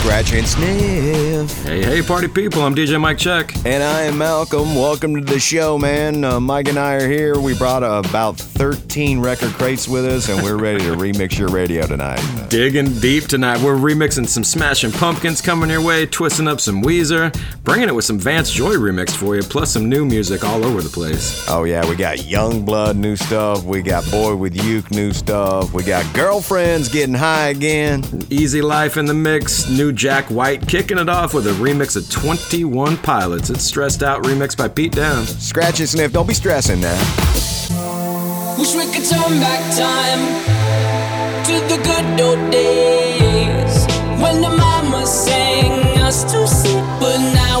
Scratch and sniff. Hey, hey, party people. I'm DJ Mike Check. And I am Malcolm. Welcome to the show, man. Uh, Mike and I are here. We brought uh, about 13 record crates with us, and we're ready to remix your radio tonight. Digging deep tonight. We're remixing some Smashing Pumpkins coming your way, twisting up some Weezer, bringing it with some Vance Joy remix for you, plus some new music all over the place. Oh, yeah, we got Yungblud new stuff. We got Boy with Uke new stuff. We got Girlfriends getting high again. Easy Life in the mix. New Jack White kicking it off with a remix of 21 Pilots. It's Stressed Out remix by Pete Down. Scratch and sniff. Don't be stressing now. Wish we could turn back time to the good old days when the mama sang us to sleep, but now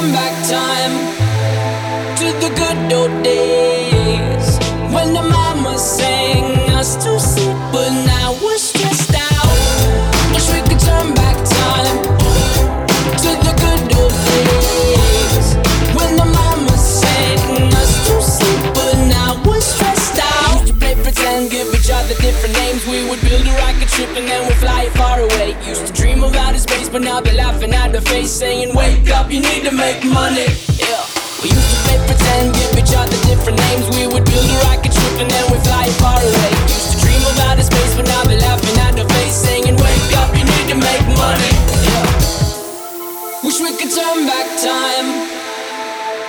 turn back time to the good old days when the mama sang us to sleep, but now we're stressed out. Wish we could turn back time to the good old days when the mama sang us to sleep, but now we're stressed out. Used to play pretend, give each other different names. We would build a rocket ship and then we'd away. Used to dream of outer space, but now they're laughing at the face, saying, Wake up, you need to make money. Yeah. We used to play pretend, give each other different names. We would build a rocket ship and then we'd fly far away. Used to dream of outer space, but now they're laughing at the face, saying, Wake up, you need to make money. Yeah. Wish we could turn back time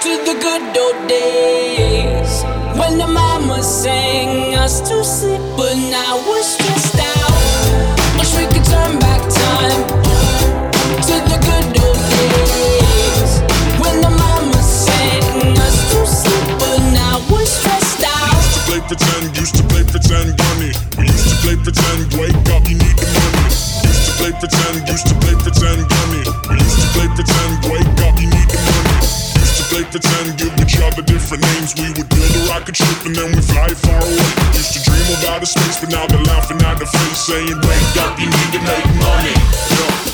to the good old days when the mama sang us to sleep, but now we're stressed out. Wish we could turn back pretend, used to play pretend, bunny. We used to play pretend, wake play pretend, give each other different names. We would build a rocket ship and then we fly far away. Used to dream of outer space, but now they're laughing at the face, saying, wake up, you need to make money. Yeah.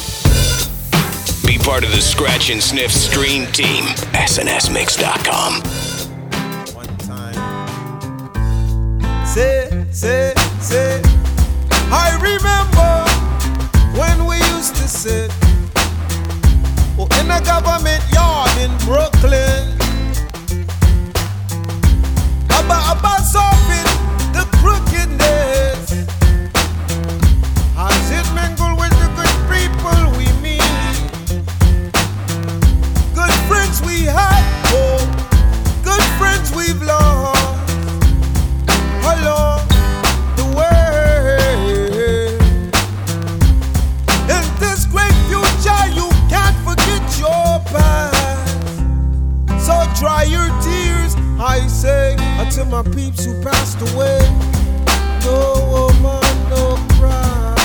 Be part of the Scratch and Sniff stream team. SNSMix.com. Say, say, say. I remember when we used to sit in the government yard in Brooklyn. About, about the crookedness it with the good people we meet, good friends we had, oh, good friends we've lost. dry your tears. I say to my peeps who passed away, no woman, no cry.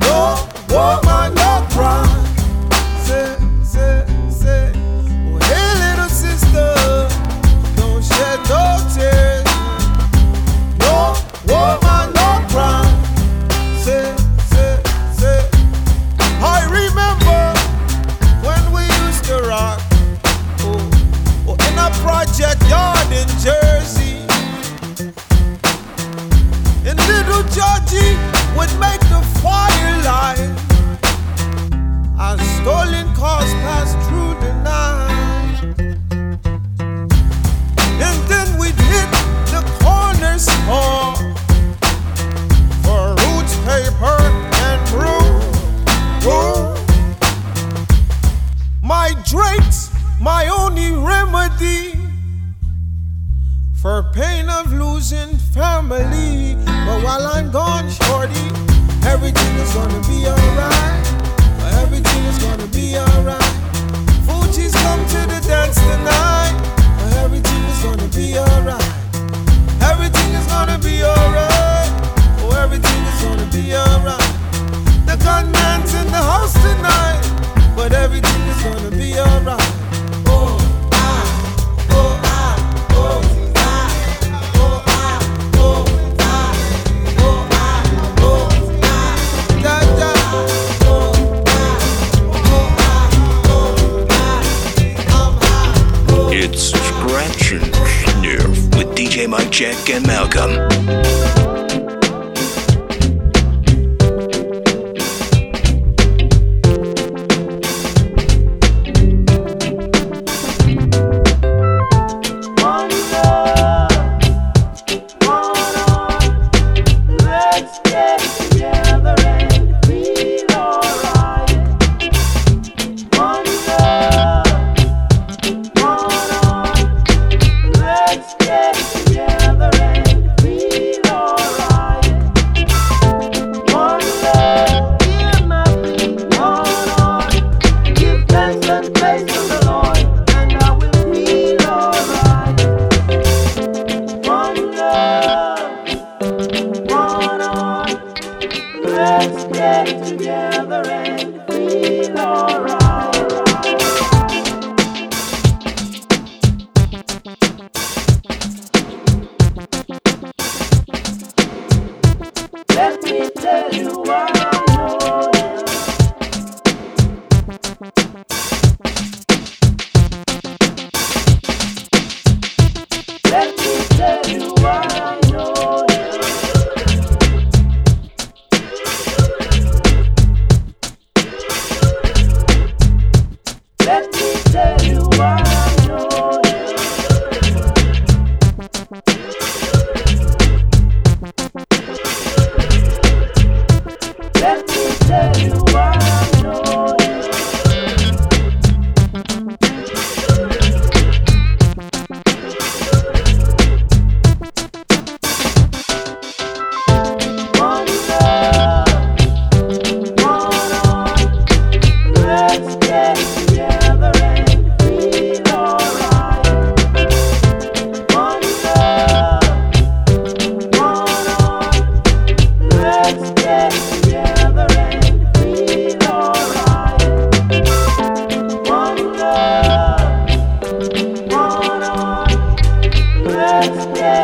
No woman, no cry. Say, say. would make the stolen cars pass through the night.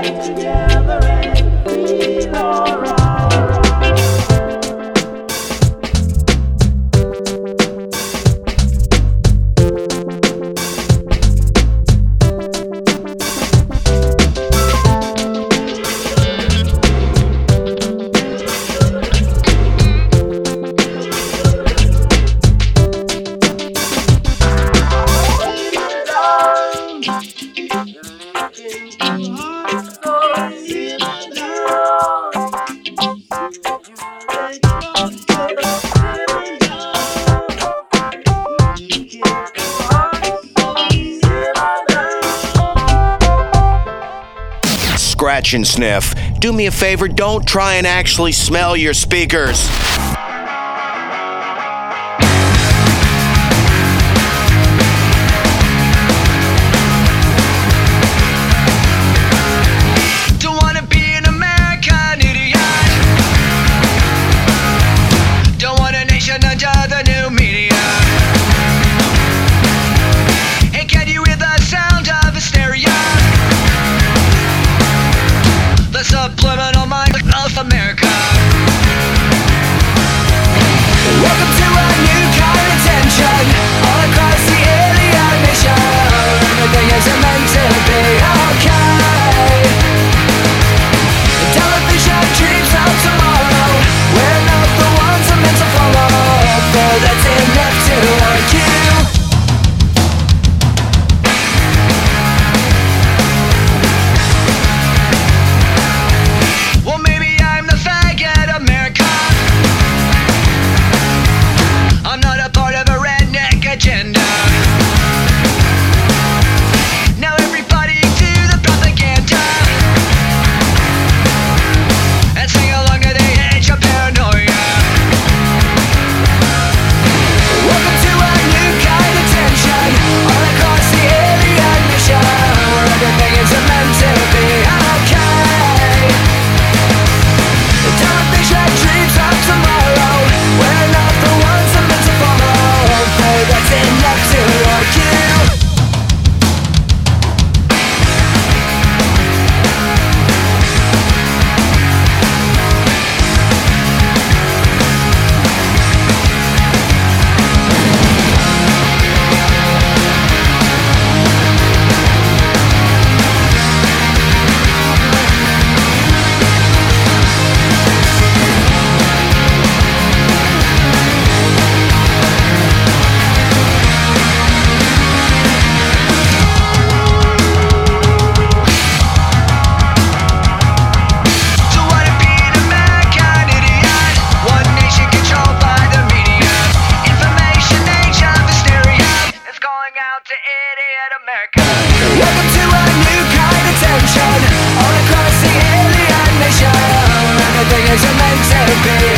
together and feel alright. and sniff. Do me a favor, don't try and actually smell your speakers. out to idiot America. Welcome to a new kind of tension. All across the alien nation. Everything is meant to be.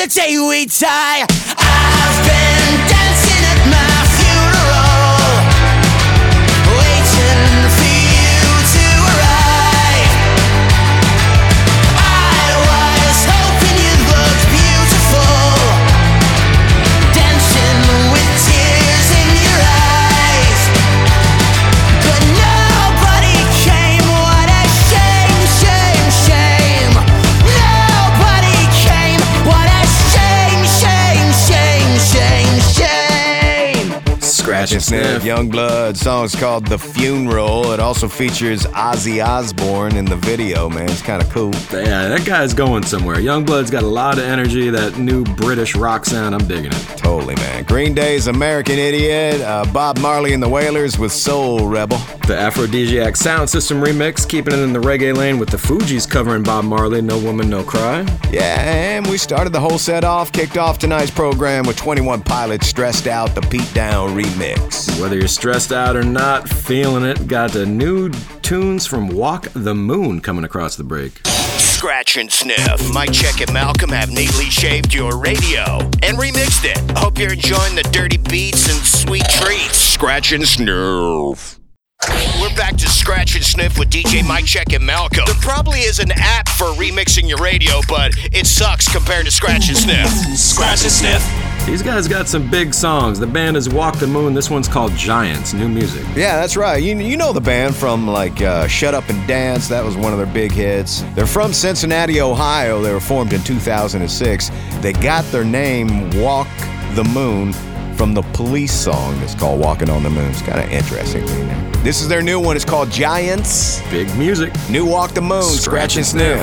The day we die. I've been dancing and Sniff, sniff. Yungblud. Song's called The Funeral. It also features Ozzy Osbourne in the video, man. It's kind of cool. Yeah, that guy's going somewhere. Yungblud's got a lot of energy, that new British rock sound. I'm digging it. Totally, man. Green Day's American Idiot. Uh, Bob Marley and the Wailers with Soul Rebel. The Aphrodisiac Sound System remix, keeping it in the reggae lane with the Fugees covering Bob Marley, No Woman, No Cry. Yeah, and we started the whole set off, kicked off tonight's program with 21 Pilots Stressed Out, the Pete Down remix. Whether you're stressed out or not, feeling it, got the new tunes from Walk the Moon coming across the break. Scratch and Sniff. Mike Check and Malcolm have neatly shaved your radio and remixed it. Hope you're enjoying the dirty beats and sweet treats. Scratch and Sniff. We're back to Scratch and Sniff with DJ Mike Check and Malcolm. There probably is an app for remixing your radio, but it sucks compared to Scratch and Sniff. Scratch and Sniff. These guys got some big songs. The band is Walk the Moon. This one's called Giants, new music. Yeah, that's right. You, you know the band from like uh, Shut Up and Dance. That was one of their big hits. They're from Cincinnati, Ohio. They were formed in 2006. They got their name Walk the Moon from the police song that's called Walking on the Moon. It's kind of interesting. This is their new one. It's called Giants. Big music. New Walk the Moon, Scratch, and Sniff.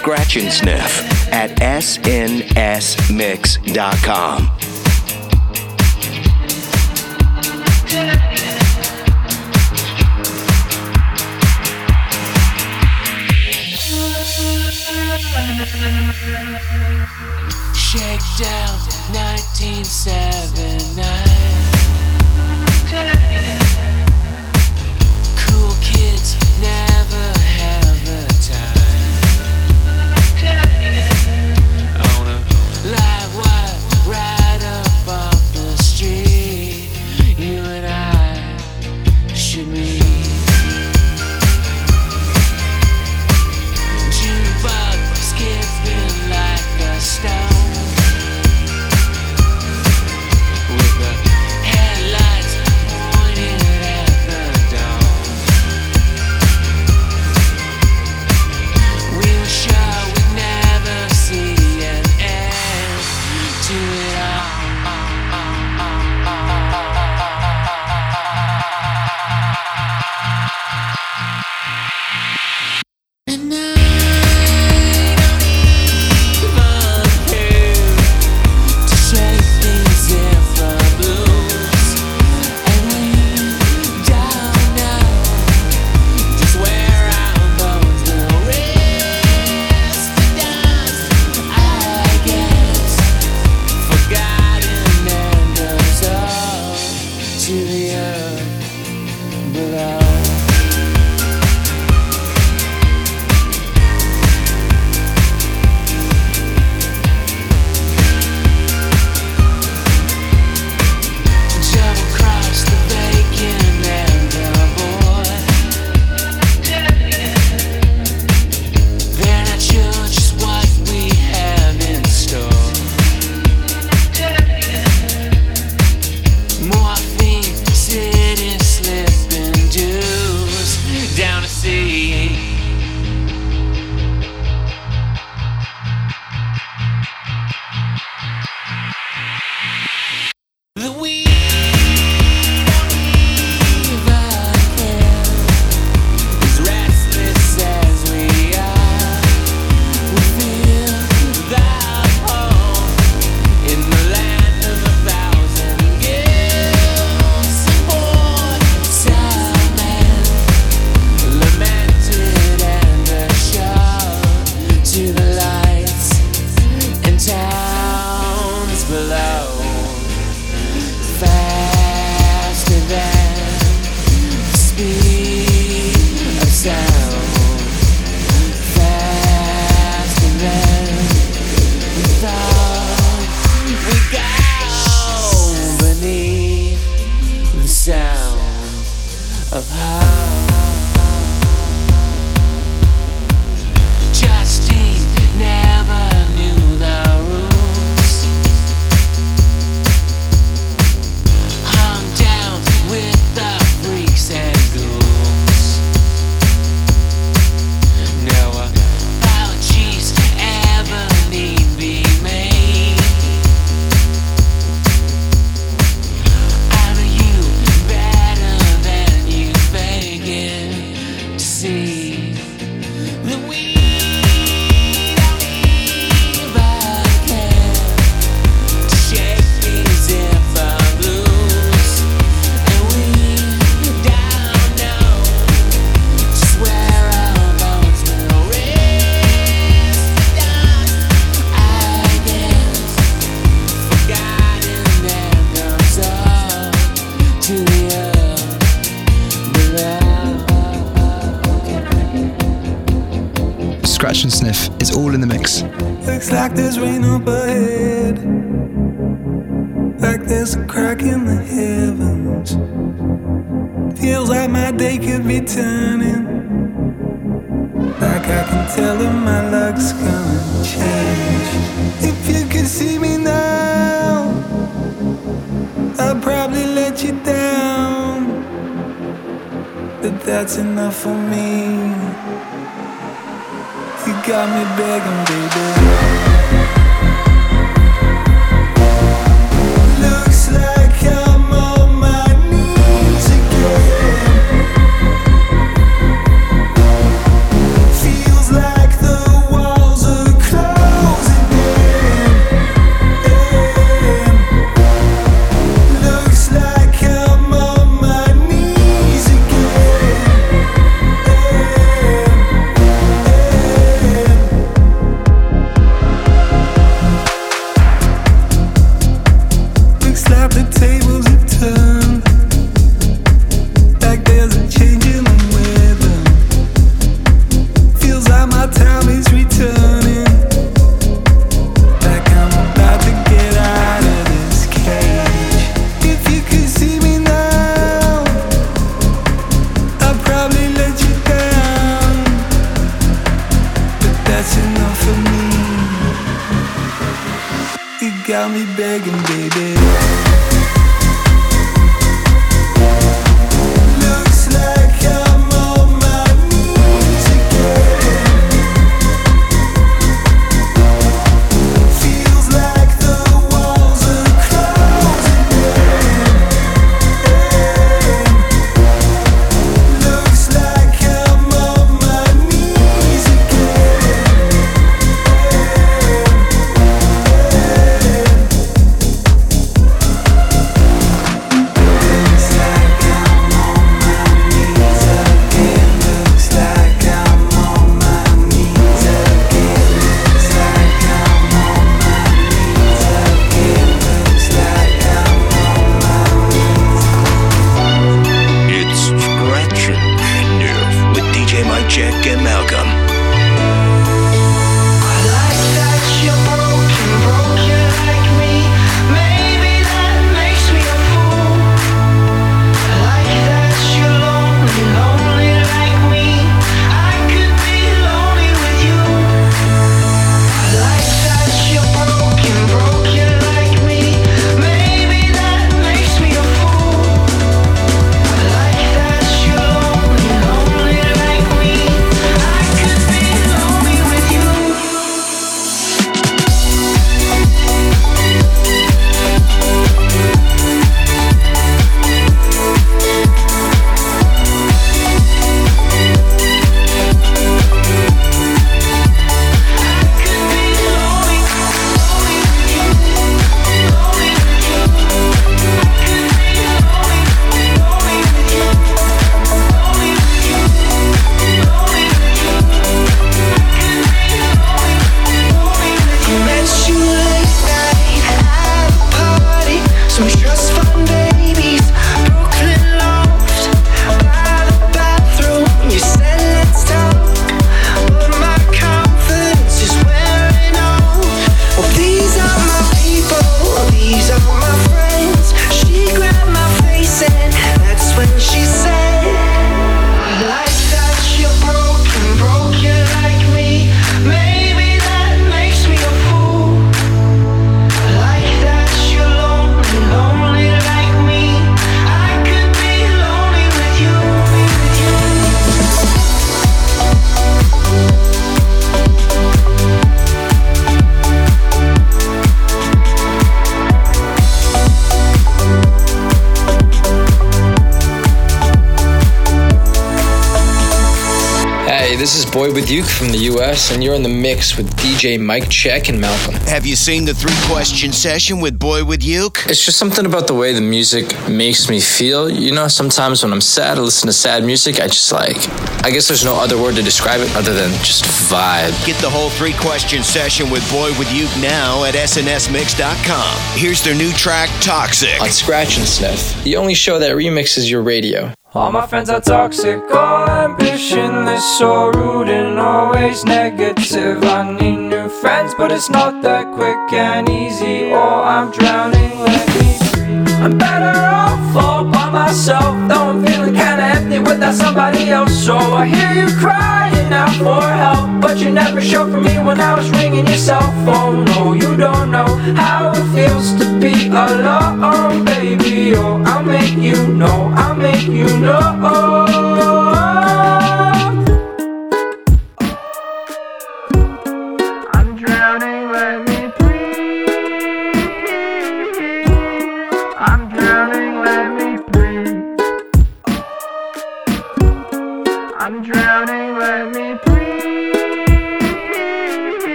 Scratch and Sniff at snsmix.com. Scratch and Sniff is all in the mix. Looks like there's rain up ahead. Like there's a crack in the heavens. Feels like my day could be turning. Like I can tell if my luck's gonna change. If you could see me now, I'd probably let you down. But that's enough for me got me begging, baby. US, and you're in the mix with DJ Mike Check and Malcolm. Have you seen the three question session with Boy with Uke? It's just something about the way the music makes me feel. You know, sometimes when I'm sad, I listen to sad music. I just like, I guess there's no other word to describe it other than just vibe. Get the whole three question session with Boy with Uke now at snsmix.com. Here's their new track, Toxic. On Scratch and Sniff, the only show that remixes your radio. All my friends are toxic, oh, all ambitionless, so rude and always negative. I need new friends, but it's not that quick and easy, or I'm drowning. Let me breathe. I'm better off all by myself, though I'm feeling kinda empty without somebody else. So I hear you crying out for help, but you never showed for me when I was ringing your cell phone. No, you don't know how it feels to be alone, baby. Oh, I'll make you know, I'll make you know.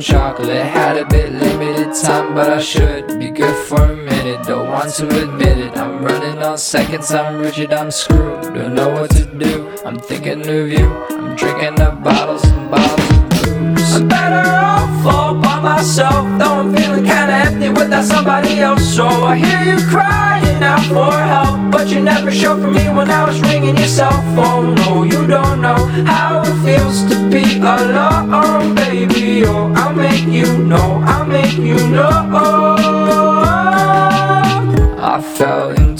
On chocolate. Had a bit limited time, but I should be good for a minute. Don't want to admit it. I'm running on seconds, I'm rigid, I'm screwed. Don't know what to do. I'm thinking of you. I'm drinking up bottles and bottles of booze. I'm better off all by myself, though I'm feeling kinda empty without somebody else. So I hear you crying out for help, but you never showed for me when I was ringing your cell phone. No, you don't know how it feels to be alone, baby. Oh, I'll make you know, I'll make you know.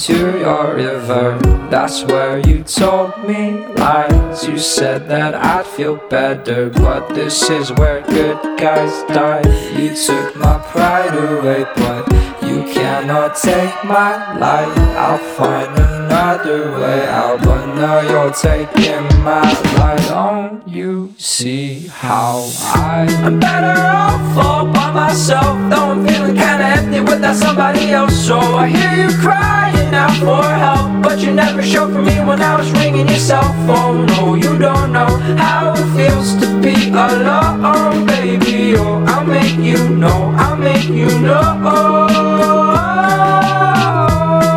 Into your river. That's where you told me lies. You said that I'd feel better, but this is where good guys die. You took my pride away, but you cannot take my life. I'll find another way out, but now you're taking my life. Don't you see how I? I'm better off all by myself, though I'm feeling kinda empty without somebody else. So I hear you crying out for help, but you never showed for me when I was ringing your cell phone. No, you don't know how it feels to be alone, baby. Oh, I'll make you know, I'll make you know.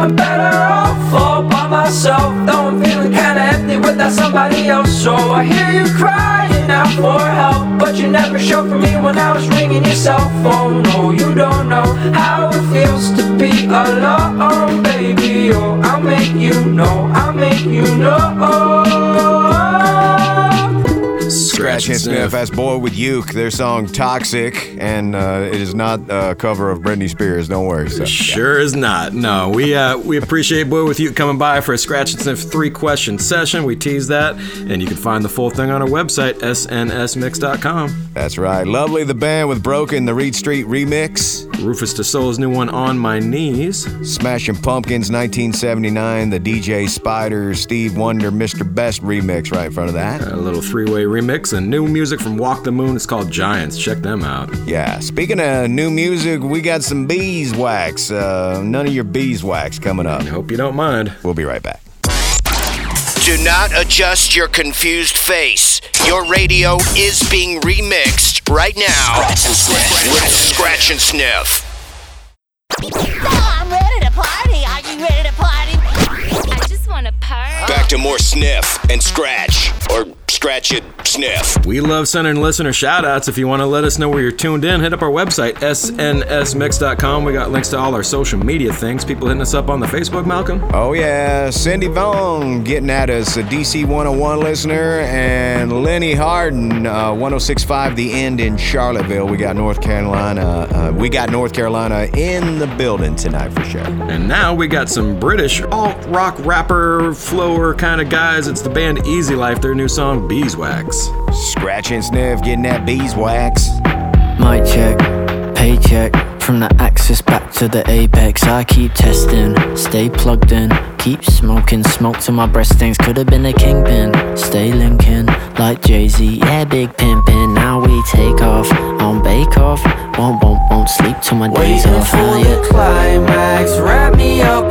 I'm better off all by myself, though I'm feeling kinda empty without somebody else. So I hear you crying out for help, but you never showed for me when I was ringing your cell phone. No, you don't know how it feels to be alone, baby. Oh, I'll make you know, I'll make you know. Scratch and Sniff. That's Boy with Uke. Their song Toxic, and uh, it is not a cover of Britney Spears. Don't worry. So, Sure is not. No, we uh, we appreciate Boy with Uke coming by for a scratch and sniff three question session. We tease that, and you can find the full thing on our website snsmix.com. That's right. Lovely the band with Broken, the Reed Street remix. Rüfüs Du Sol's new one on my knees. Smashing Pumpkins 1979, the DJ Spider, Steve Wonder, Mr. Best remix right in front of that. A little three-way remix and new music from Walk the Moon. It's called Giants. Check them out. Yeah. Speaking of new music, we got some beeswax. Uh, none of your beeswax coming up. Hope you don't mind. We'll be right back. Do not adjust your confused face. Your radio is being remixed right now Scratch and Sniff. with Scratch and Sniff. I'm ready to party. Are you ready to party? I just want to party. Back to more Sniff and Scratch. Or Scratch it, Sniff. We love sending listener shout outs. If you want to let us know where you're tuned in, hit up our website, snsmix.com. We got links to all our social media things. People hitting us up on the Facebook, Malcolm. Oh, yeah. Cindy Vaughn getting at us, a DC 101 listener, and Lenny Harden, uh, 1065 The End in Charlottesville. We got North Carolina. Uh, we got North Carolina in the building tonight for sure. And now we got some British alt rock rapper, flower kind of guys. It's the band Easy Life, their new song Beeswax. Scratch and sniff, getting that beeswax. My check, paycheck, from the axis back to to the apex, I keep testing. Stay plugged in, keep smoking. Smoke till my breath stings, could have been a kingpin. Stay linking, like Jay Z, yeah, big pimpin'. Now we take off on Bake Off. Won't, won't, won't sleep till my days Waiting off. for the climax, wrap me up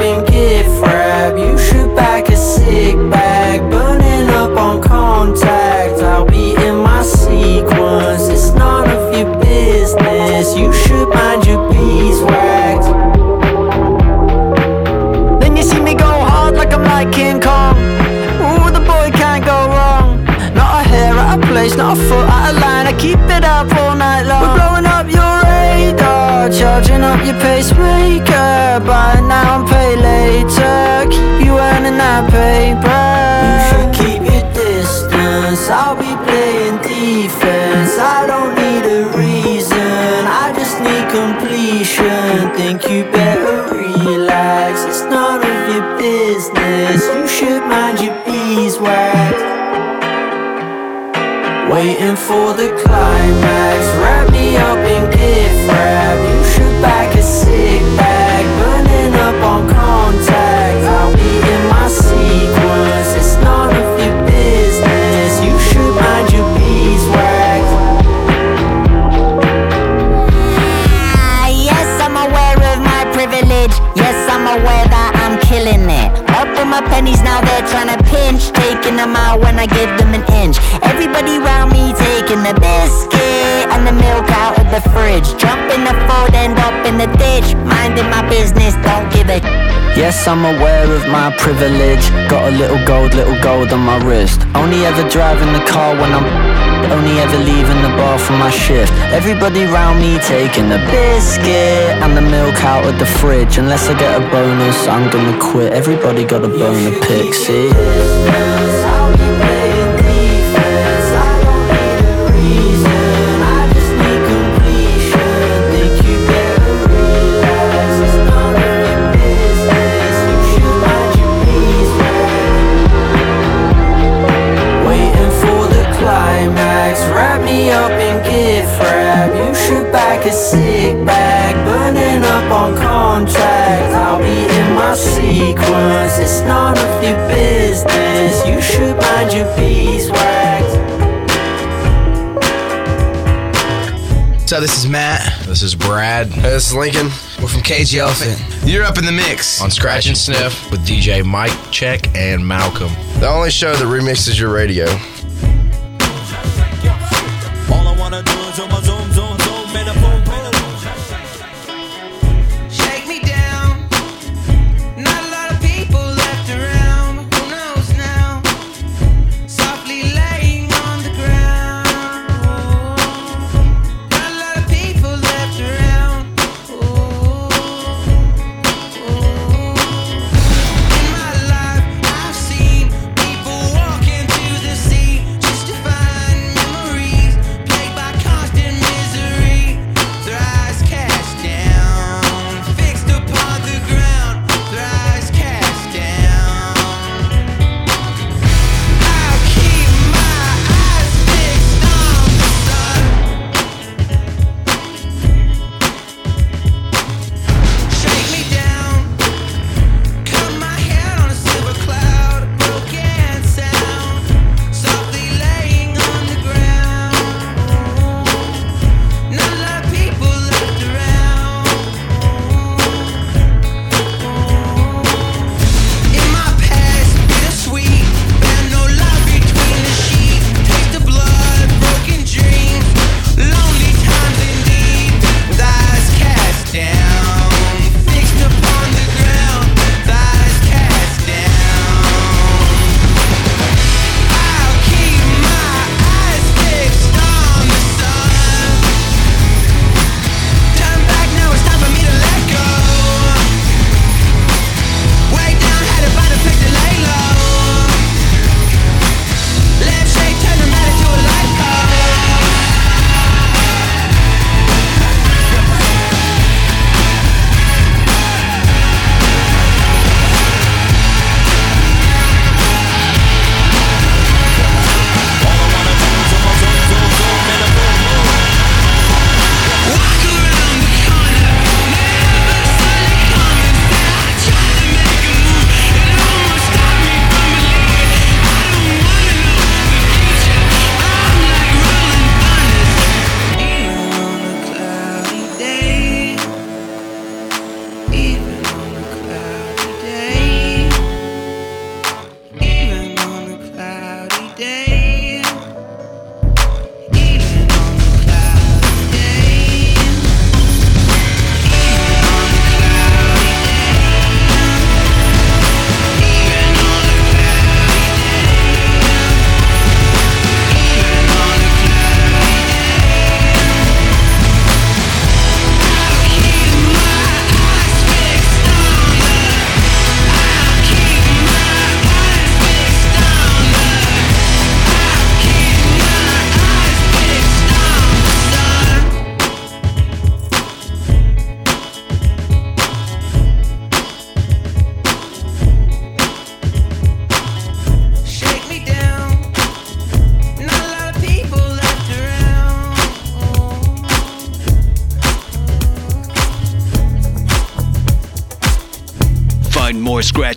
keep it up all night long. We're blowing up your radar, charging up your pacemaker. Buy now and pay later. Keep you earning that paper. You should keep your distance. I'll Waiting for the climax. Wrap me up in gift wrap. You should back a sick bag. Burning pennies, now they're trying to pinch. Taking them out when I give them an inch. Everybody round me taking the biscuit and the milk out the fridge. Jump in the Ford, end up in the ditch. Minding my business, don't give a. Yes, I'm aware of my privilege. Got a little gold, little gold on my wrist. Only ever driving the car when I'm. Only ever leaving the bar for my shift. Everybody round me taking the biscuit and the milk out of the fridge. Unless I get a bonus, I'm gonna quit. Everybody got a bone to pick, see? So this is Matt. This is Brad. Hey, This is Lincoln. We're from Cage the Elephant. You're up in the mix on Scratch and Sniff with DJ Mike Check and Malcolm. The only show that remixes your radio.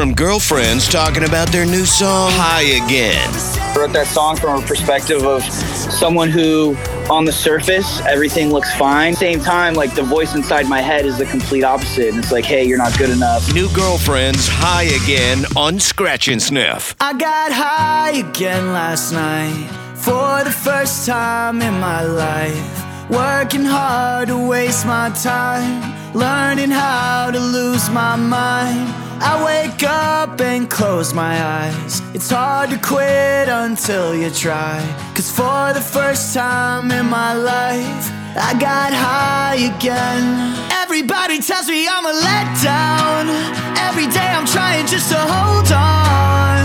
from Girlfriends talking about their new song, High Again. wrote that song from a perspective of someone who on the surface everything looks fine same time like the voice inside my head is the complete opposite and it's like hey you're not good enough New Girlfriends, High Again on Scratch and Sniff. I got high again last night for the first time in my life. Working hard to waste my time, learning how to lose my mind. I wake up and close my eyes. It's hard to quit until you try. Cause for the first time in my life, I got high again. Everybody tells me I'm a letdown. Every day I'm trying just to hold on.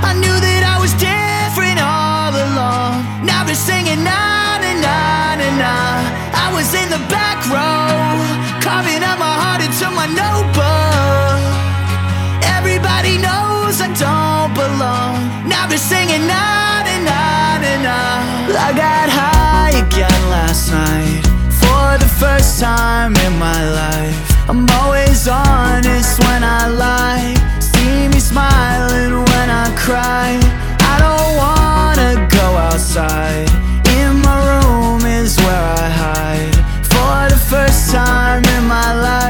I knew that I was different all along. Now they're singing na na na na na. I was in the back row, carving out my heart into my notebook. Singing na na na na na. I got high again last night for the first time in my life. I'm always honest when I lie. See me smiling when I cry. I don't wanna go outside. In my room is where I hide. For the first time in my life,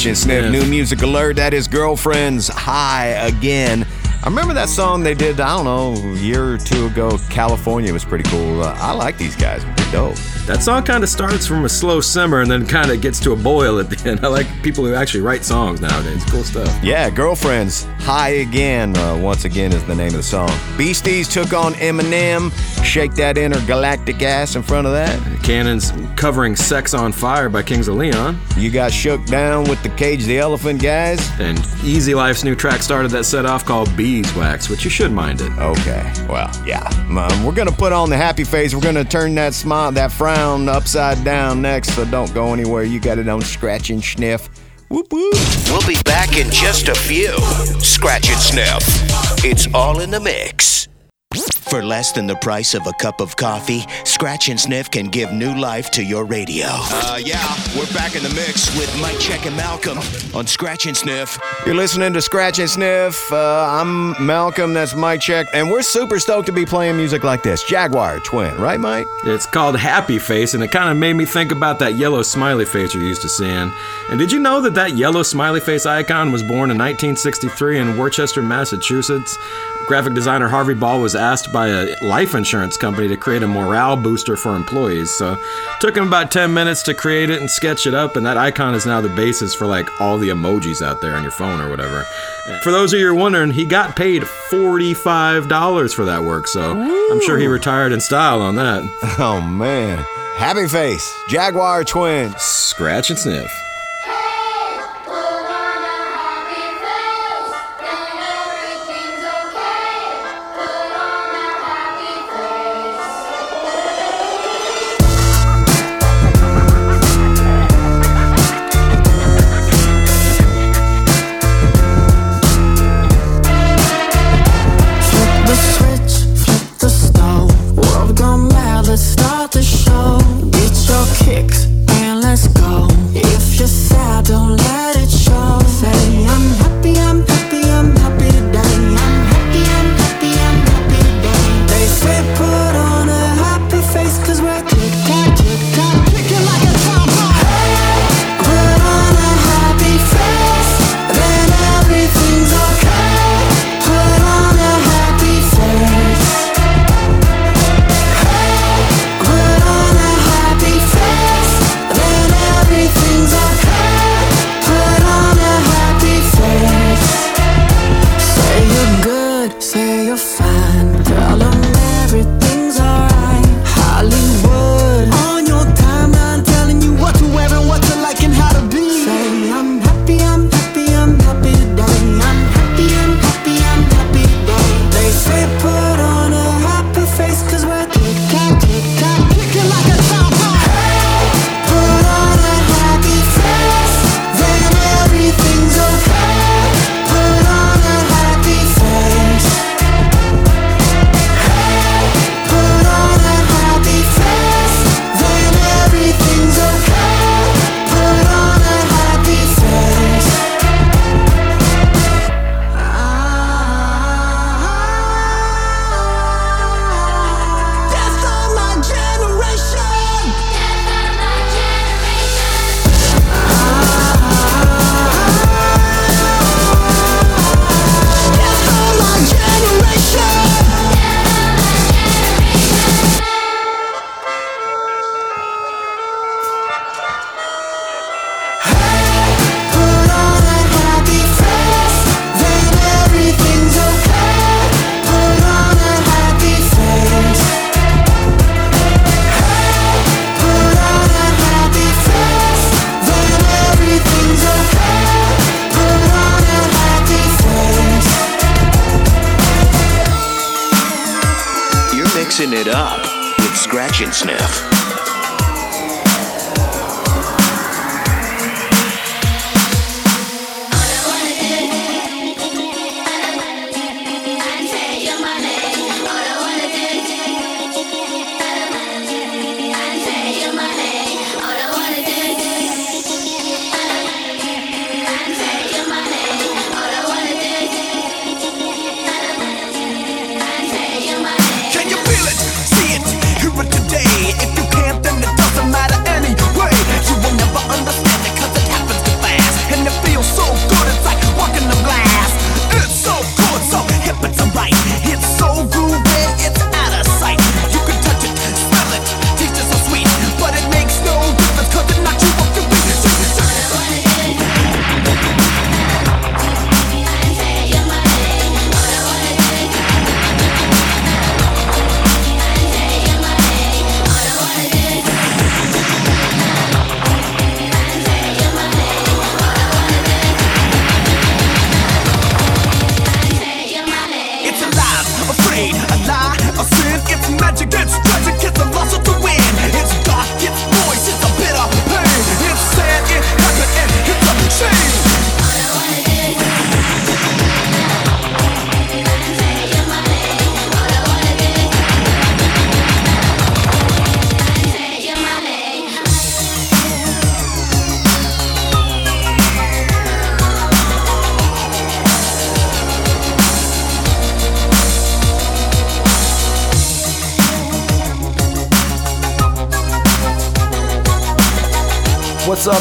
Scratch and sniff. New music alert. That is Girlfriends High Again. I remember that song they did, I don't know, a year or two ago. California was pretty cool. Uh, I like these guys. Dope. That song kind of starts from a slow simmer and then kind of gets to a boil at the end. I like people who actually write songs nowadays. Cool stuff. Yeah, Girlfriends High Again, uh, once again, is the name of the song. Beasties took on Eminem. Shake that intergalactic ass in front of that. Cannon's covering Sex on Fire by Kings of Leon. You got shook down with the Cage the Elephant guys. And Easy Life's new track started that set off called Beeswax, which you should mind it. Okay, well, yeah. Um, we're gonna put on the happy face. We're gonna turn that smile, that frown upside down next. So don't go anywhere. You got it on Scratch and Sniff Whoop whoop. We'll be back in just a few. Scratch and sniff. It's all in the mix. For less than the price of a cup of coffee, Scratch and Sniff can give new life to your radio. Uh, yeah, we're back in the mix with Mike Check and Malcolm on Scratch and Sniff. You're listening to Scratch and Sniff. Uh, I'm Malcolm, that's Mike Check, and we're super stoked to be playing music like this. Jaguar Twin, right, Mike? It's called Happy Face, and it kind of made me think about that yellow smiley face you're used to seeing. And did you know that that yellow smiley face icon was born in 1963 in Worcester, Massachusetts? Graphic designer Harvey Ball was asked by a life insurance company to create a morale booster for employees. So, took him about 10 minutes to create it and sketch it up, and that icon is now the basis for like all the emojis out there on your phone or whatever. For those of you wondering, he got paid $45 for that work, so I'm sure he retired in style on that. Oh man. Happy Face, Jaguar Twin. Scratch and sniff.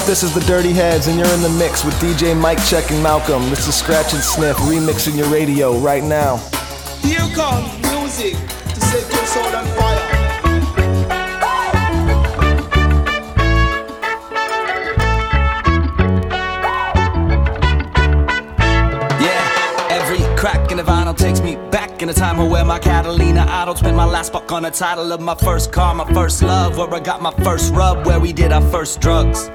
This is the Dirty Heads, and you're in the mix with DJ Mike Check and Malcolm. This is Scratch and Sniff remixing your radio right now. Here comes music to set your soul on fire. Yeah, every crack in the vinyl takes me back in a time where my Catalina idol spent my last buck on the title of my first car, my first love, where I got my first rub, where we did our first drugs.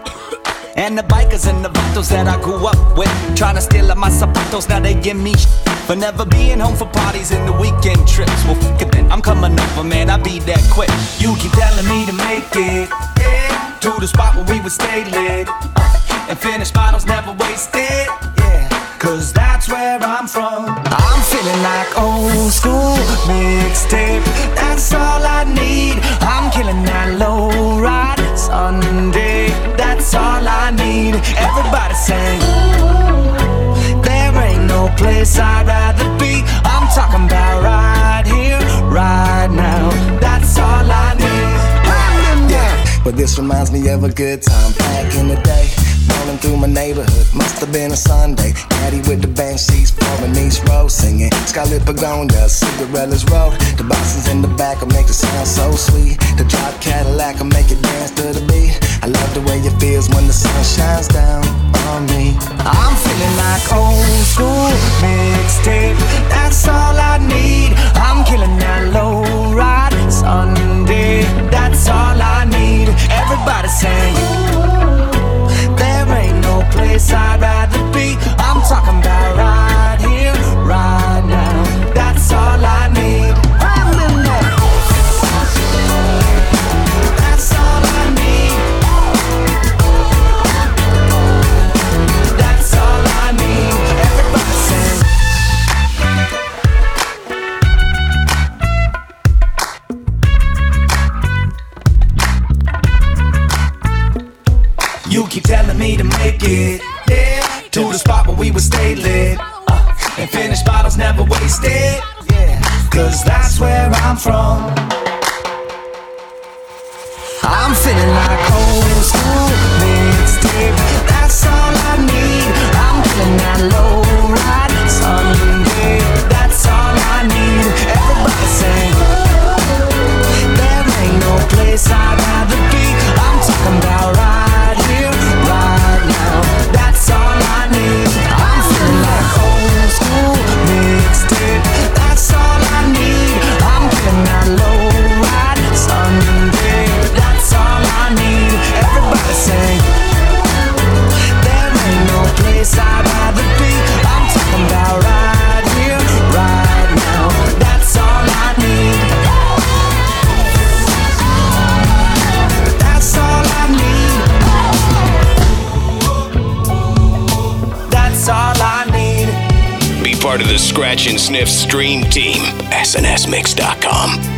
And the bikers and the vatos that I grew up with, trying to steal up my zapatos, now they give me sh- for never being home for parties and the weekend trips. Well, f it then, I'm coming over, man, I be that quick. You keep telling me to make it yeah, to the spot where we would stay lit uh, and finish bottles never wasted. Yeah, cause that's where I'm from. I'm feeling like old school mixtape. That's all I need. I'm killing that low ride Sunday. That's all I need. Everybody sing. There ain't no place I'd rather be. I'm talking about right here, right now. That's all I need. But this reminds me of a good time back in the day. Rolling through my neighborhood, must have been a Sunday. Daddy with the bench seats, East Road, singing Scarlet Pagonia, Cinderella's Road. The bosses in the back will make it sound so sweet. The drop Cadillac will make it dance to the beat. I love the way it feels when the sun shines down on me. I'm feeling like old school mixtape. That's all I need. I'm killing that low ride Sunday. That's all I need. Everybody sing. Place I'd rather be. I'm talking about right here, right now. That's all I me to make it, yeah, to the spot where we would stay lit, uh, and finish bottles never wasted, cause that's where I'm from. I'm feeling like old school mixtape. That's all I need. I'm feeling that low ride Sunday. That's all I need. Everybody sing. There ain't no place I'd part of the Scratch and Sniff stream team. SNSMix.com.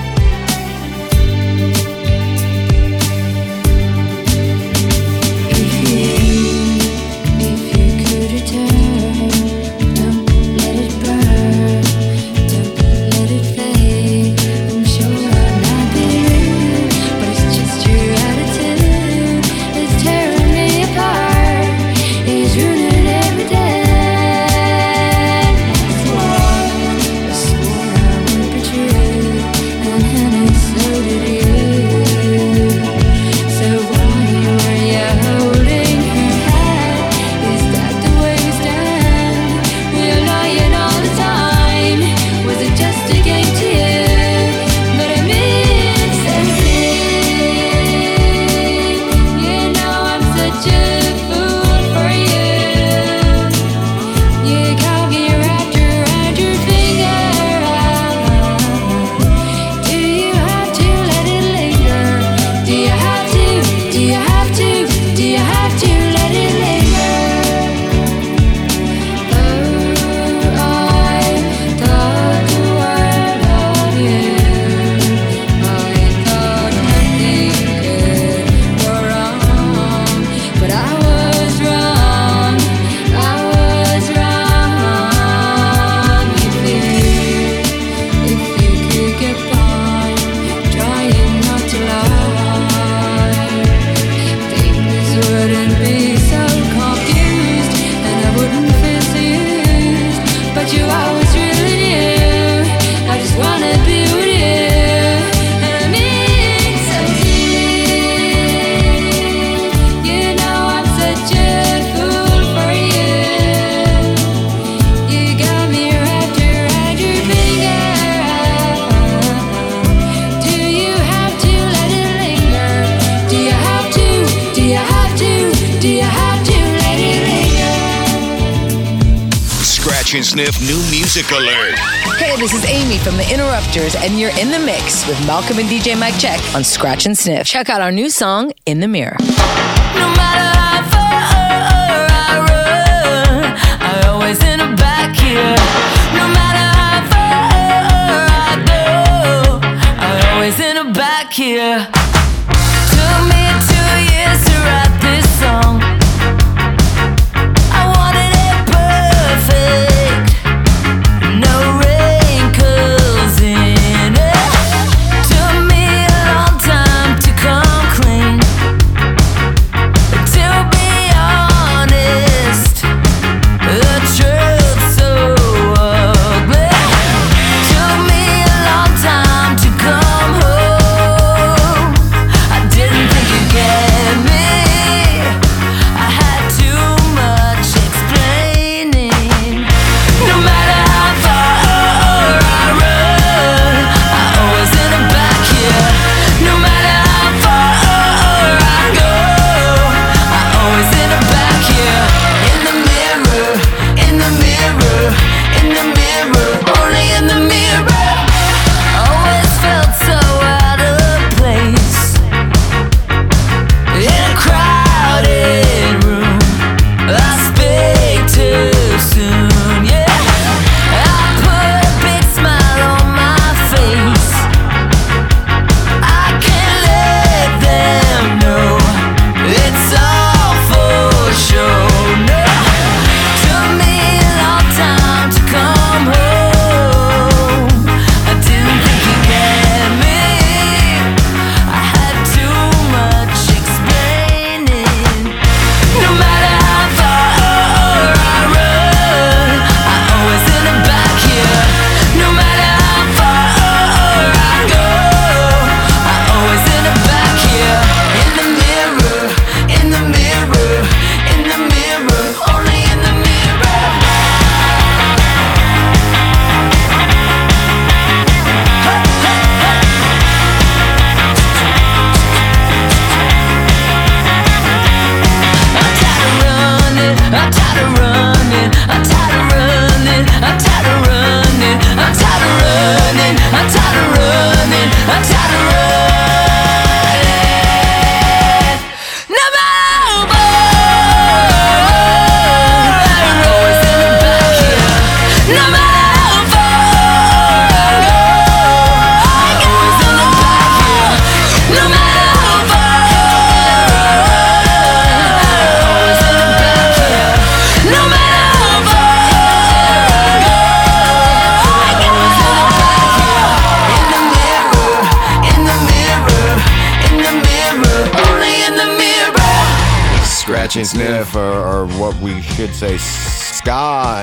Malcolm and DJ Mike Check on Scratch and Sniff. Check out our new song, In the Mirror.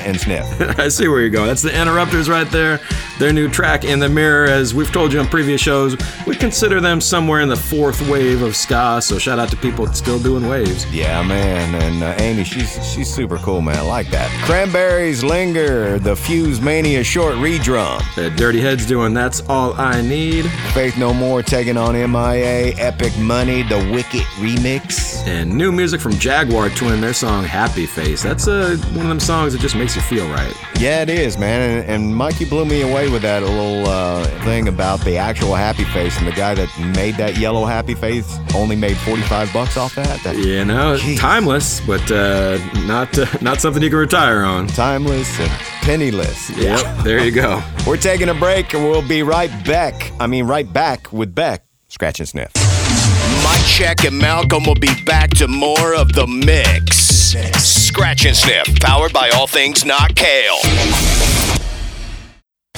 And sniff. I see where you're going. That's the Interrupters right there. Their new track, In the Mirror, as we've told you on previous shows, we consider them somewhere in the fourth wave of ska, so shout out to people still doing waves. Yeah, man, and uh, Amy, she's she's super cool, man. I like that. Cranberries linger, the Fuse Mania short redrum. The Dirty Heads doing That's All I Need. Faith No More taking on MIA, Epic Money, the Wicked remix. And new music from Jagwar Twin their song Happy Face. That's uh, one of them songs that just makes you feel right. Yeah, it is, man. And, and Mikey blew me away with that little uh, thing about the actual Happy Face, and the guy that made that yellow Happy Face only made 45 bucks off that. that You know, timeless, but uh, not uh, not something you can retire on. Timeless and penniless. Yep, there you go. We're taking a break, and we'll be right back. I mean, right back with Beck. Scratch and sniff. Check and Malcolm will be back to more of the mix. Scratch and Sniff, powered by All Things Not Kale.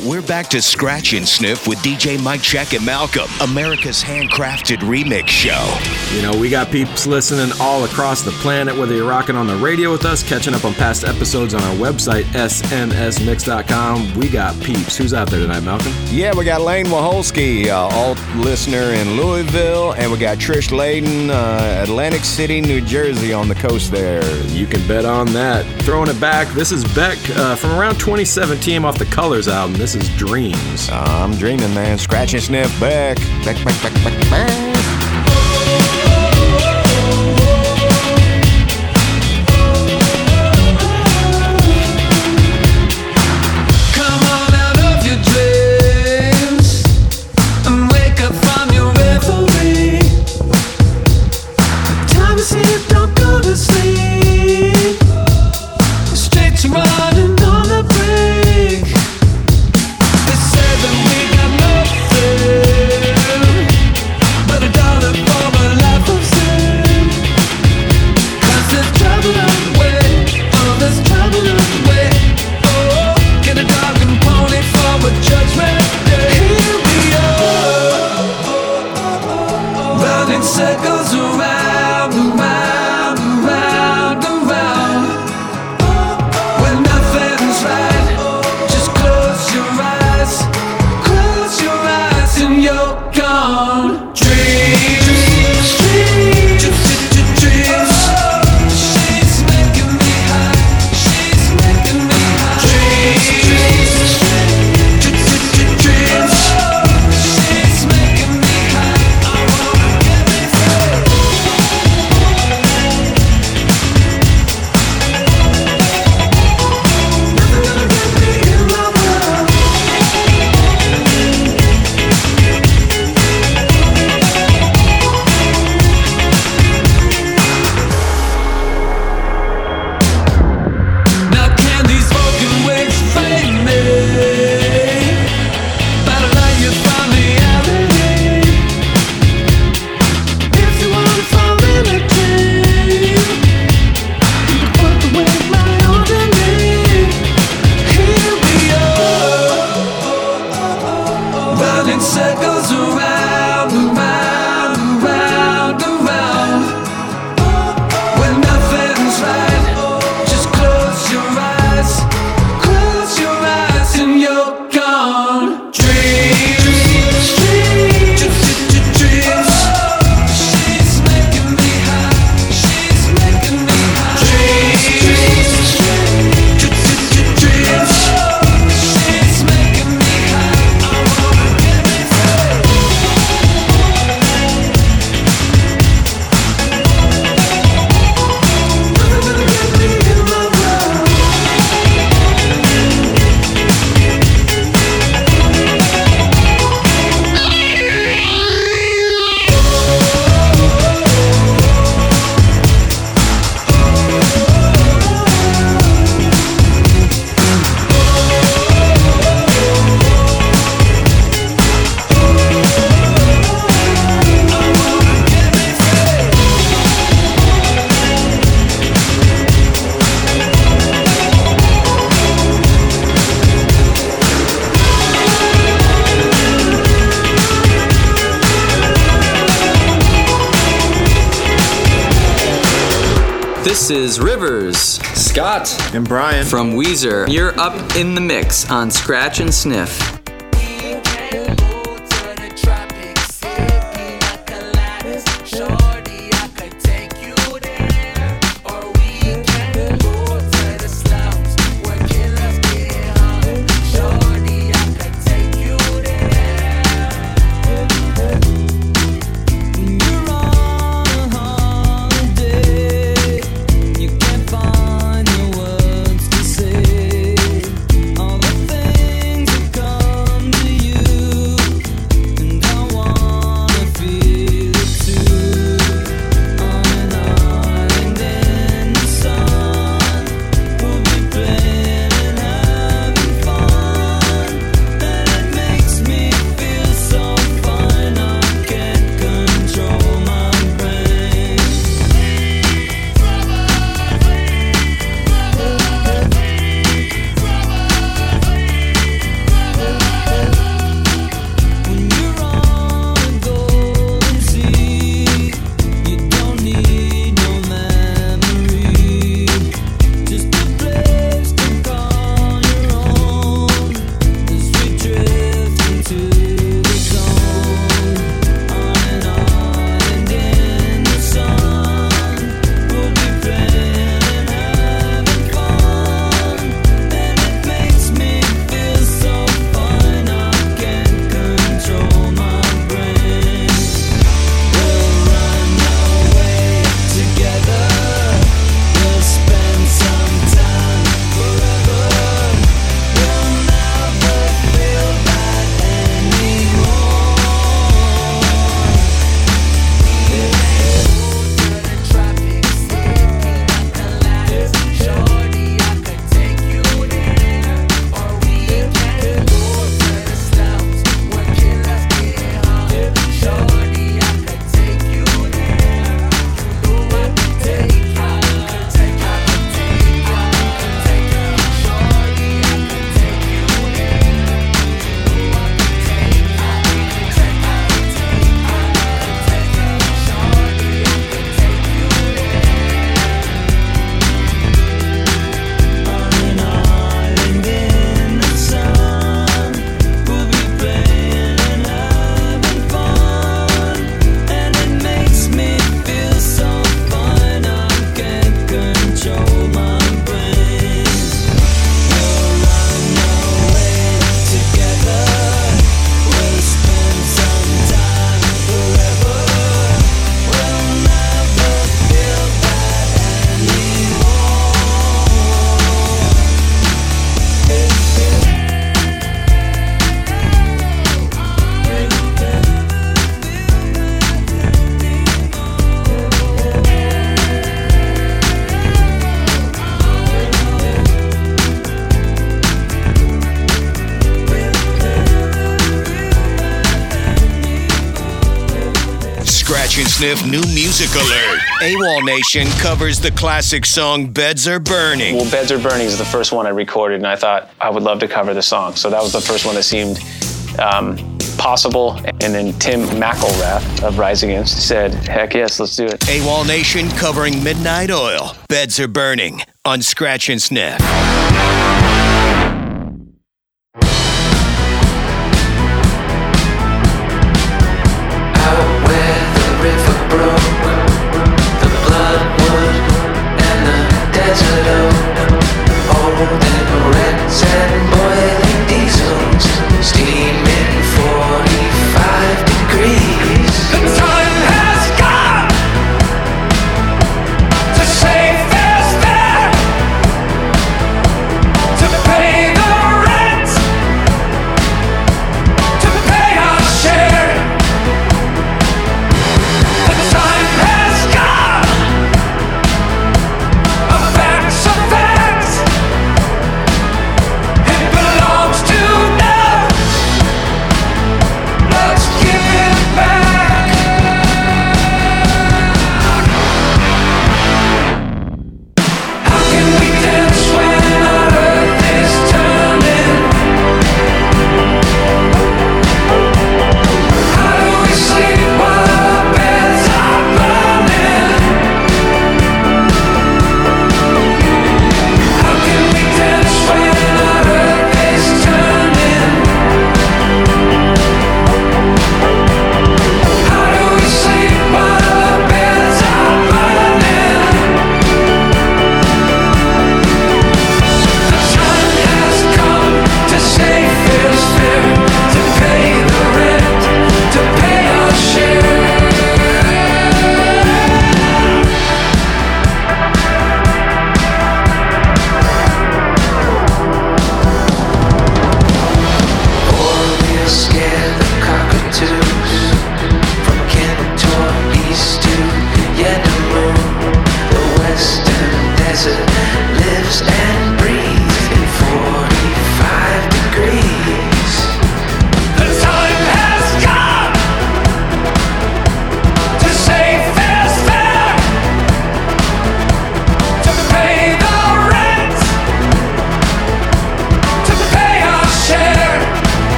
We're back to Scratch and Sniff with DJ Mike Check and Malcolm, America's handcrafted remix show. You know, we got peeps listening all across the planet, whether you're rocking on the radio with us, catching up on past episodes on our website, snsmix.com. We got peeps. Who's out there tonight, Malcolm? Yeah, we got Lane Waholski, uh, alt listener in Louisville, and we got Trish Layden, uh, Atlantic City, New Jersey, on the coast there. You can bet on that. Throwing it back, this is Beck uh, from around 2017 off the Colors album. This is Dreams. I'm dreaming, man. Scratch and sniff back. Back, back, back, back, back. is Rivers, Scott, and Brian from Weezer. You're up in the mix on Scratch and Sniff. Music Alert. AWOL Nation covers the classic song Beds Are Burning. Well, Beds Are Burning is the first one I recorded, and I thought I would love to cover the song. So that was the first one that seemed um, possible. And then Tim McIlrath of Rise Against said, heck yes, let's do it. AWOL Nation covering Midnight Oil. Beds Are Burning on Scratch and Sniff.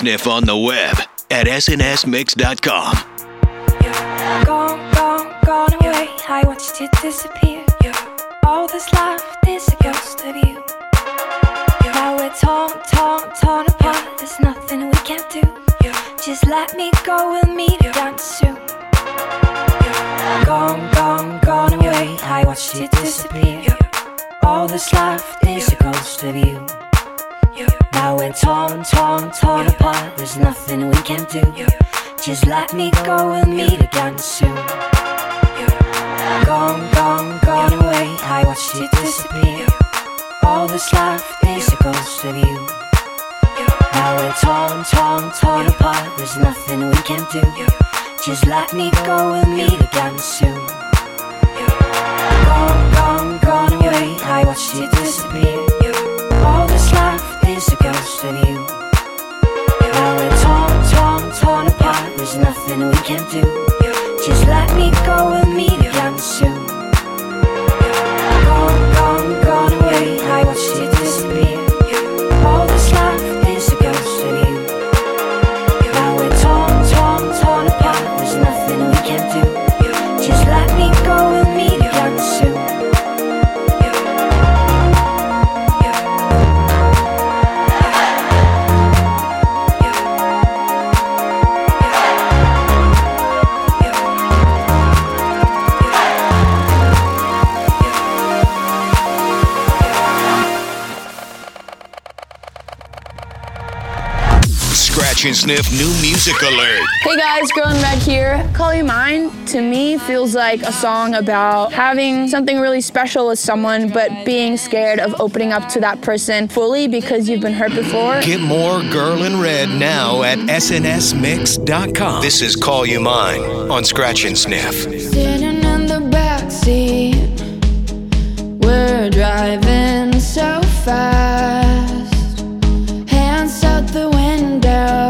sniff on the web at snsmix.com. Gone, gone, gone away. I disappear. Music alert. Hey guys, Girl in Red here. Call You Mine to me feels like a song about having something really special with someone, but being scared of opening up to that person fully because you've been hurt before. Get more Girl in Red now at snsmix.com. This is Call You Mine on Scratch and Sniff. Sitting in the backseat, we're driving so fast. Hands out the window,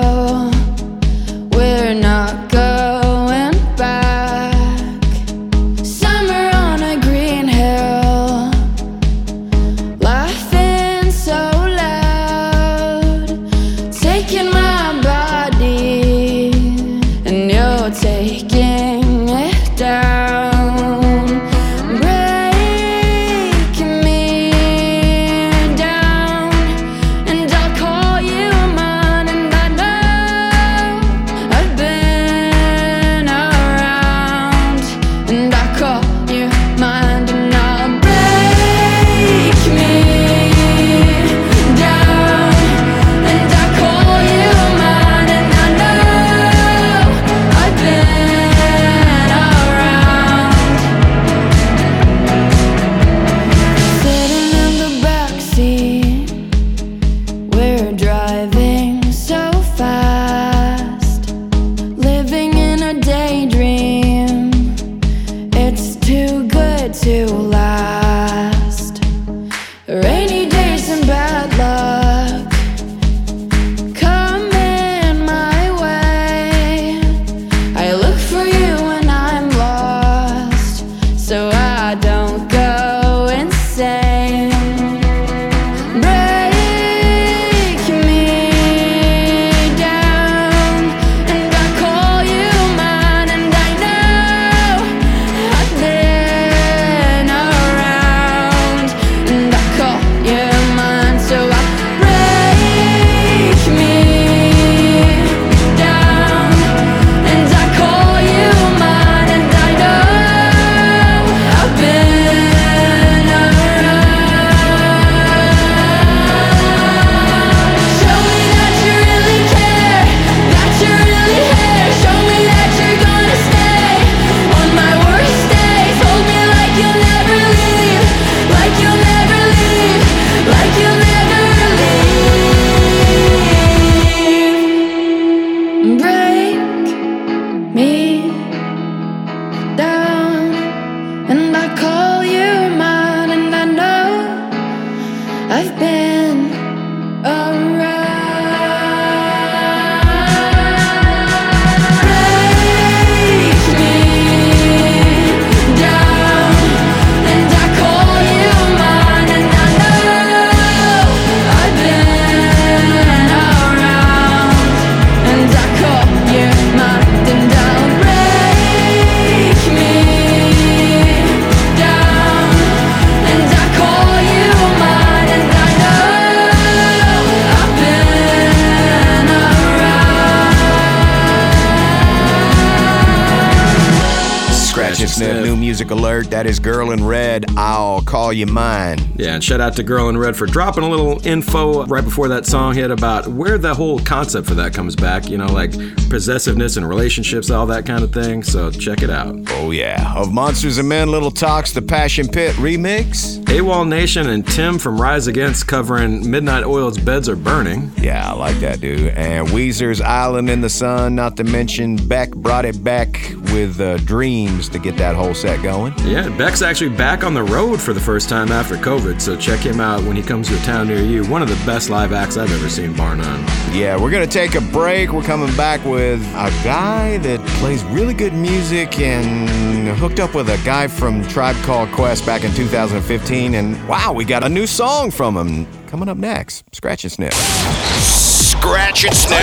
And new music alert. That is Girl in Red. I'll call you mine. Yeah, and shout out to Girl in Red for dropping a little info right before that song hit about where the whole concept for that comes back. You know, like possessiveness and relationships, all that kind of thing. So check it out. Oh, yeah. Of Monsters and Men, Little Talks, the Passion Pit remix. AWOL Nation and Tim from Rise Against covering Midnight Oil's Beds Are Burning. Yeah, I like that, dude. And Weezer's Island in the Sun, not to mention Beck brought it back with uh, Dreams to get that whole set going. Yeah, Beck's actually back on the road for the first time after COVID, so check him out when he comes to a town near you. One of the best live acts I've ever seen, bar none. Yeah, we're going to take a break. We're coming back with a guy that plays really good music and hooked up with a guy from Tribe Called Quest back in 2015. And wow, we got a new song from him coming up next. Scratch and Sniff. Scratch and sniff.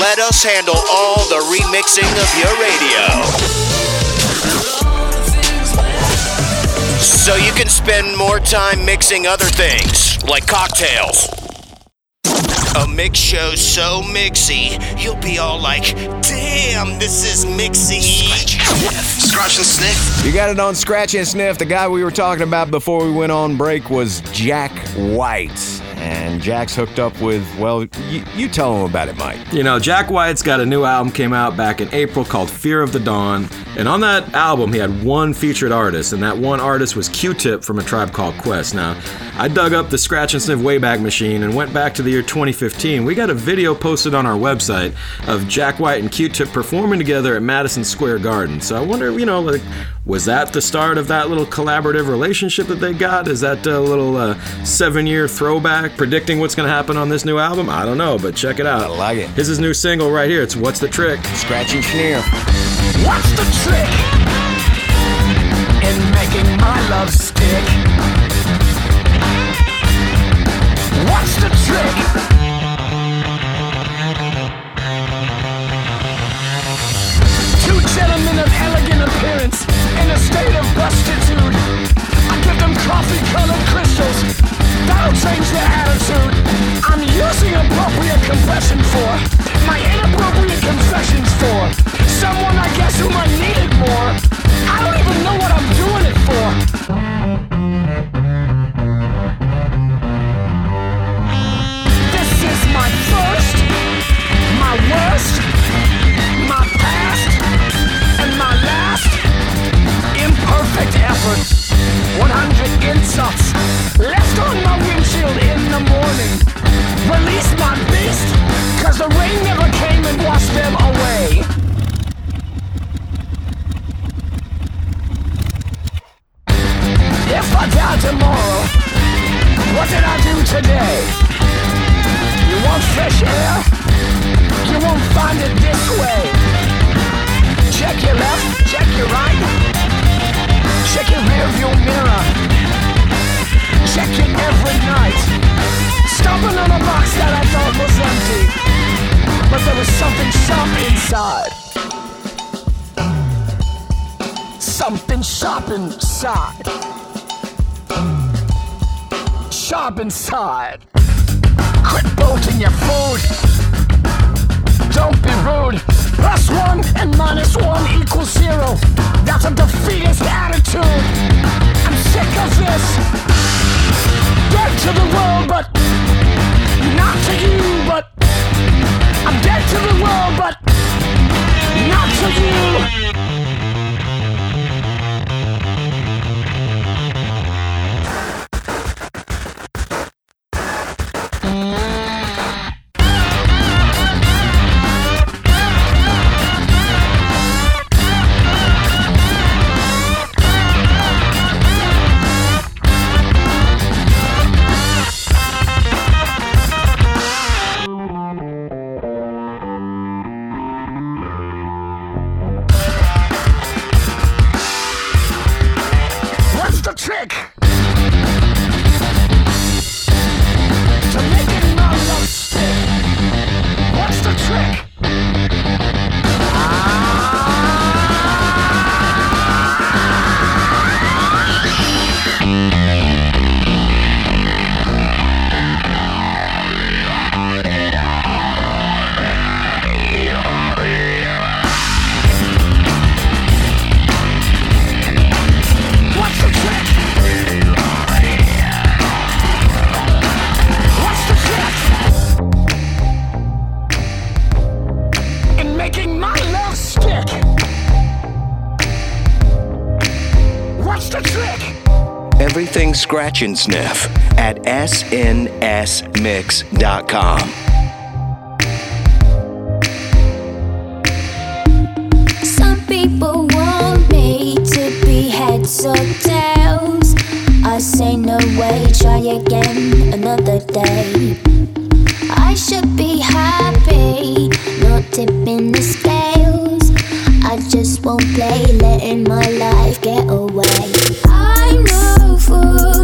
Let us handle all the remixing of your radio. So you can spend more time mixing other things, like cocktails. A mix show so mixy, you'll be all like, damn, this is mixy. Scratch and sniff. You got it on Scratch and Sniff. The guy we were talking about before we went on break was Jack White. And Jack's hooked up with, well, you, you tell him about it, Mike. You know, Jack White's got a new album came out back in April called Fear of the Dawn, and on that album he had one featured artist, and that one artist was Q-Tip from a tribe called Quest. Now, I dug up the Scratch and Sniff Wayback Machine and went back to the year 2015. We got a video posted on our website of Jack White and Q-Tip performing together at Madison Square Garden. So I wonder, you know, like, was that the start of that little collaborative relationship that they got? Is that a little uh, seven-year throwback predicting what's going to happen on this new album? I don't know, but check it out. I like it. Here's his new single right here. It's "What's the Trick." Scratch and Sniff. What's the trick in making my love stick? That'll change their attitude. I'm using appropriate confession for my inappropriate confessions for someone I guess whom I needed more. I don't even know what I'm doing it for. This is my first, my worst, my past, and my last imperfect effort. 100 insults left Release my beast, cause the rain never came and washed them away. If I die tomorrow, what did I do today? You want fresh air? You won't find it this way. Check your left, check your right. Check your rear view mirror. Check it every night. Stomping on a box that I thought was empty. But there was something sharp inside. Something sharp inside. Sharp inside. Quit bolting your food. Don't be rude. Plus one and minus one equals zero. That's a defeatist attitude. I'm sick of this. Dead to the world, but not to you. But I'm dead to the world, but not to you. Scratch and Sniff at snsmix.com. Some people want me to be heads or tails. I say no way, try again another day. I should be happy, not tipping the scales. I just won't play, letting my life get away. I know for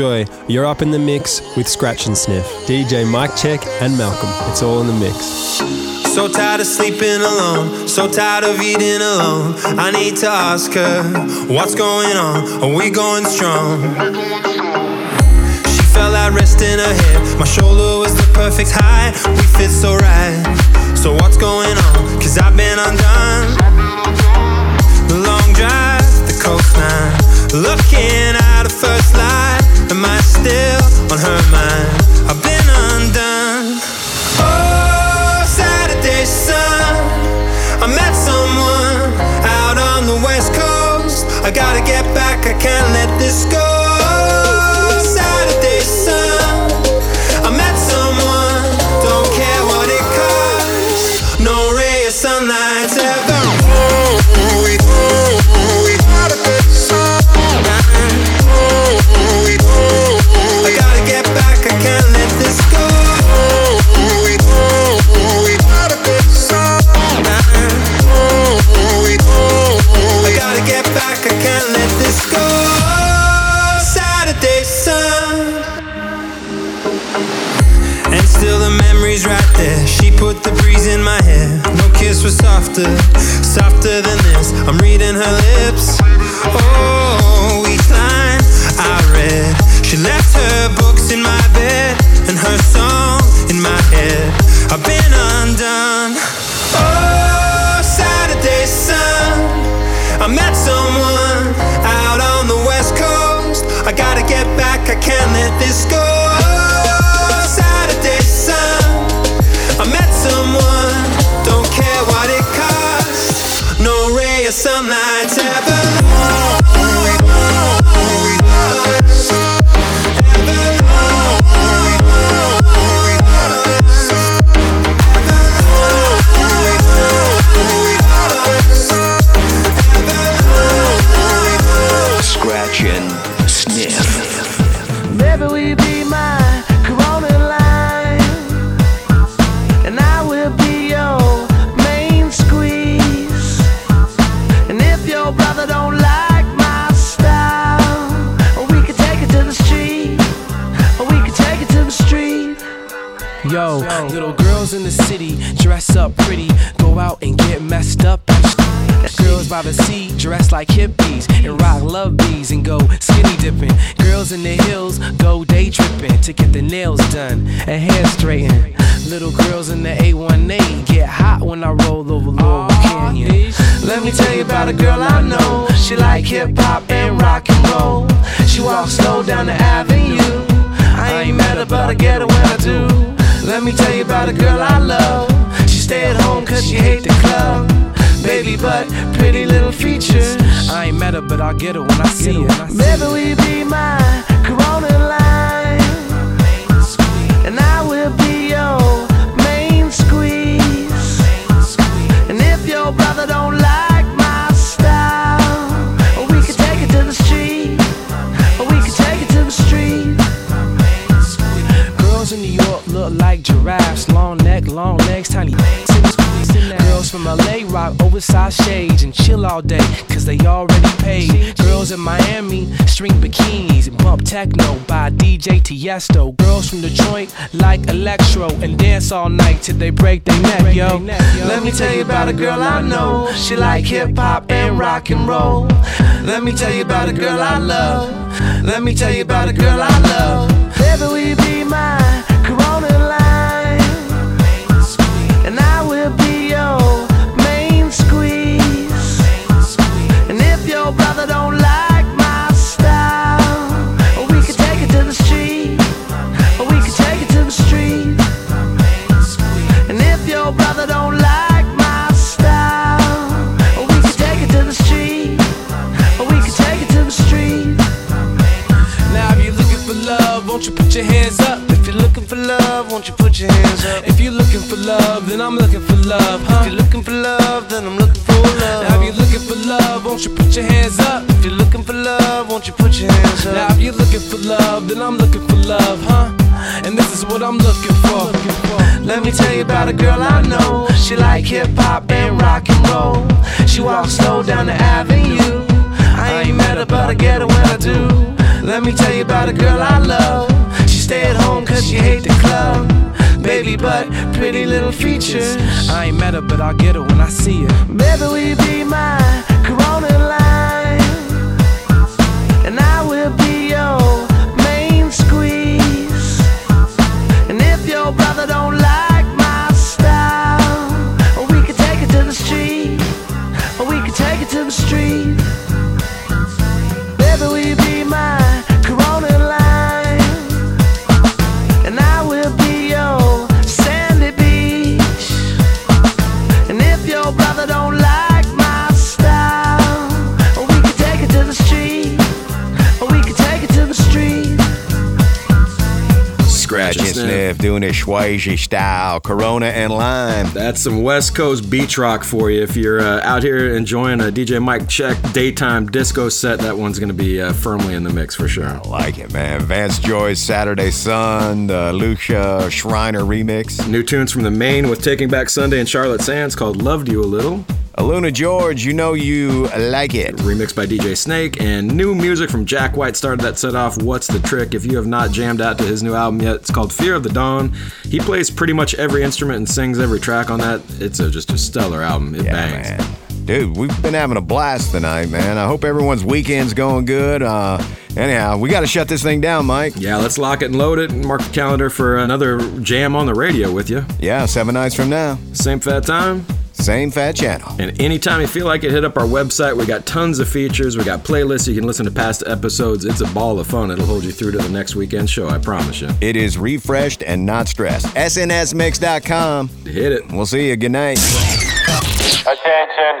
Joy. You're up in the mix with Scratch and Sniff. DJ Mike Check and Malcolm. It's all in the mix. So tired of sleeping alone, so tired of eating alone. I need to ask her, what's going on? Are we going strong? She fell out resting her head, my shoulder was the perfect height. We fit so right. So what's going on? Cause I've been undone. The long drive, the coastline, looking at a first light. Am I still on her mind? I've been undone. Oh, Saturday sun. I met someone out on the west coast. I gotta get back, I can't let this go. all night till they break their neck, yo. Let me tell you about a girl I know. She like hip hop and rock and roll. Let me tell you about a girl I love. Let me tell you about a girl I love. Baby, will you be mine? about a girl I know. She like hip hop and rock and roll. She walks slow down the avenue. I ain't met her, but I get her when I do. Let me tell you about a girl I love. She stay at home cause she hate the club baby, but pretty little features. I ain't met her, but I'll get her when I see her. Baby, will you be mine? Sniff doing it Schwazy style, Corona and Lime. That's some West Coast beach rock for you. If you're uh, out here enjoying a DJ Mike Check daytime disco set, that one's going to be uh, firmly in the mix for sure. I like it, man. Vance Joy's Saturday Sun, the Lucia Schreiner remix. New tunes from the Maine with Taking Back Sunday and Charlotte Sands called Loved You a Little. Aluna George, you know you like it. Remixed by DJ Snake, and new music from Jack White started that set off. What's the trick? If you have not jammed out to his new album yet, it's called Fear of the Dawn. He plays pretty much every instrument and sings every track on that. It's a, just a stellar album. It yeah, bangs. Man. Dude, we've been having a blast tonight, man. I hope everyone's weekend's going good. Uh, anyhow, we got to shut this thing down, Mike. Yeah, let's lock it and load it and mark the calendar for another jam on the radio with you. Yeah, seven nights from now. Same fat time. Same fat channel. And anytime you feel like it, hit up our website. We got tons of features. We got playlists. You can listen to past episodes. It's a ball of fun. It'll hold you through to the next weekend show, I promise you. It is refreshed and not stressed. SNSMix.com. Hit it. We'll see you. Good night. Attention,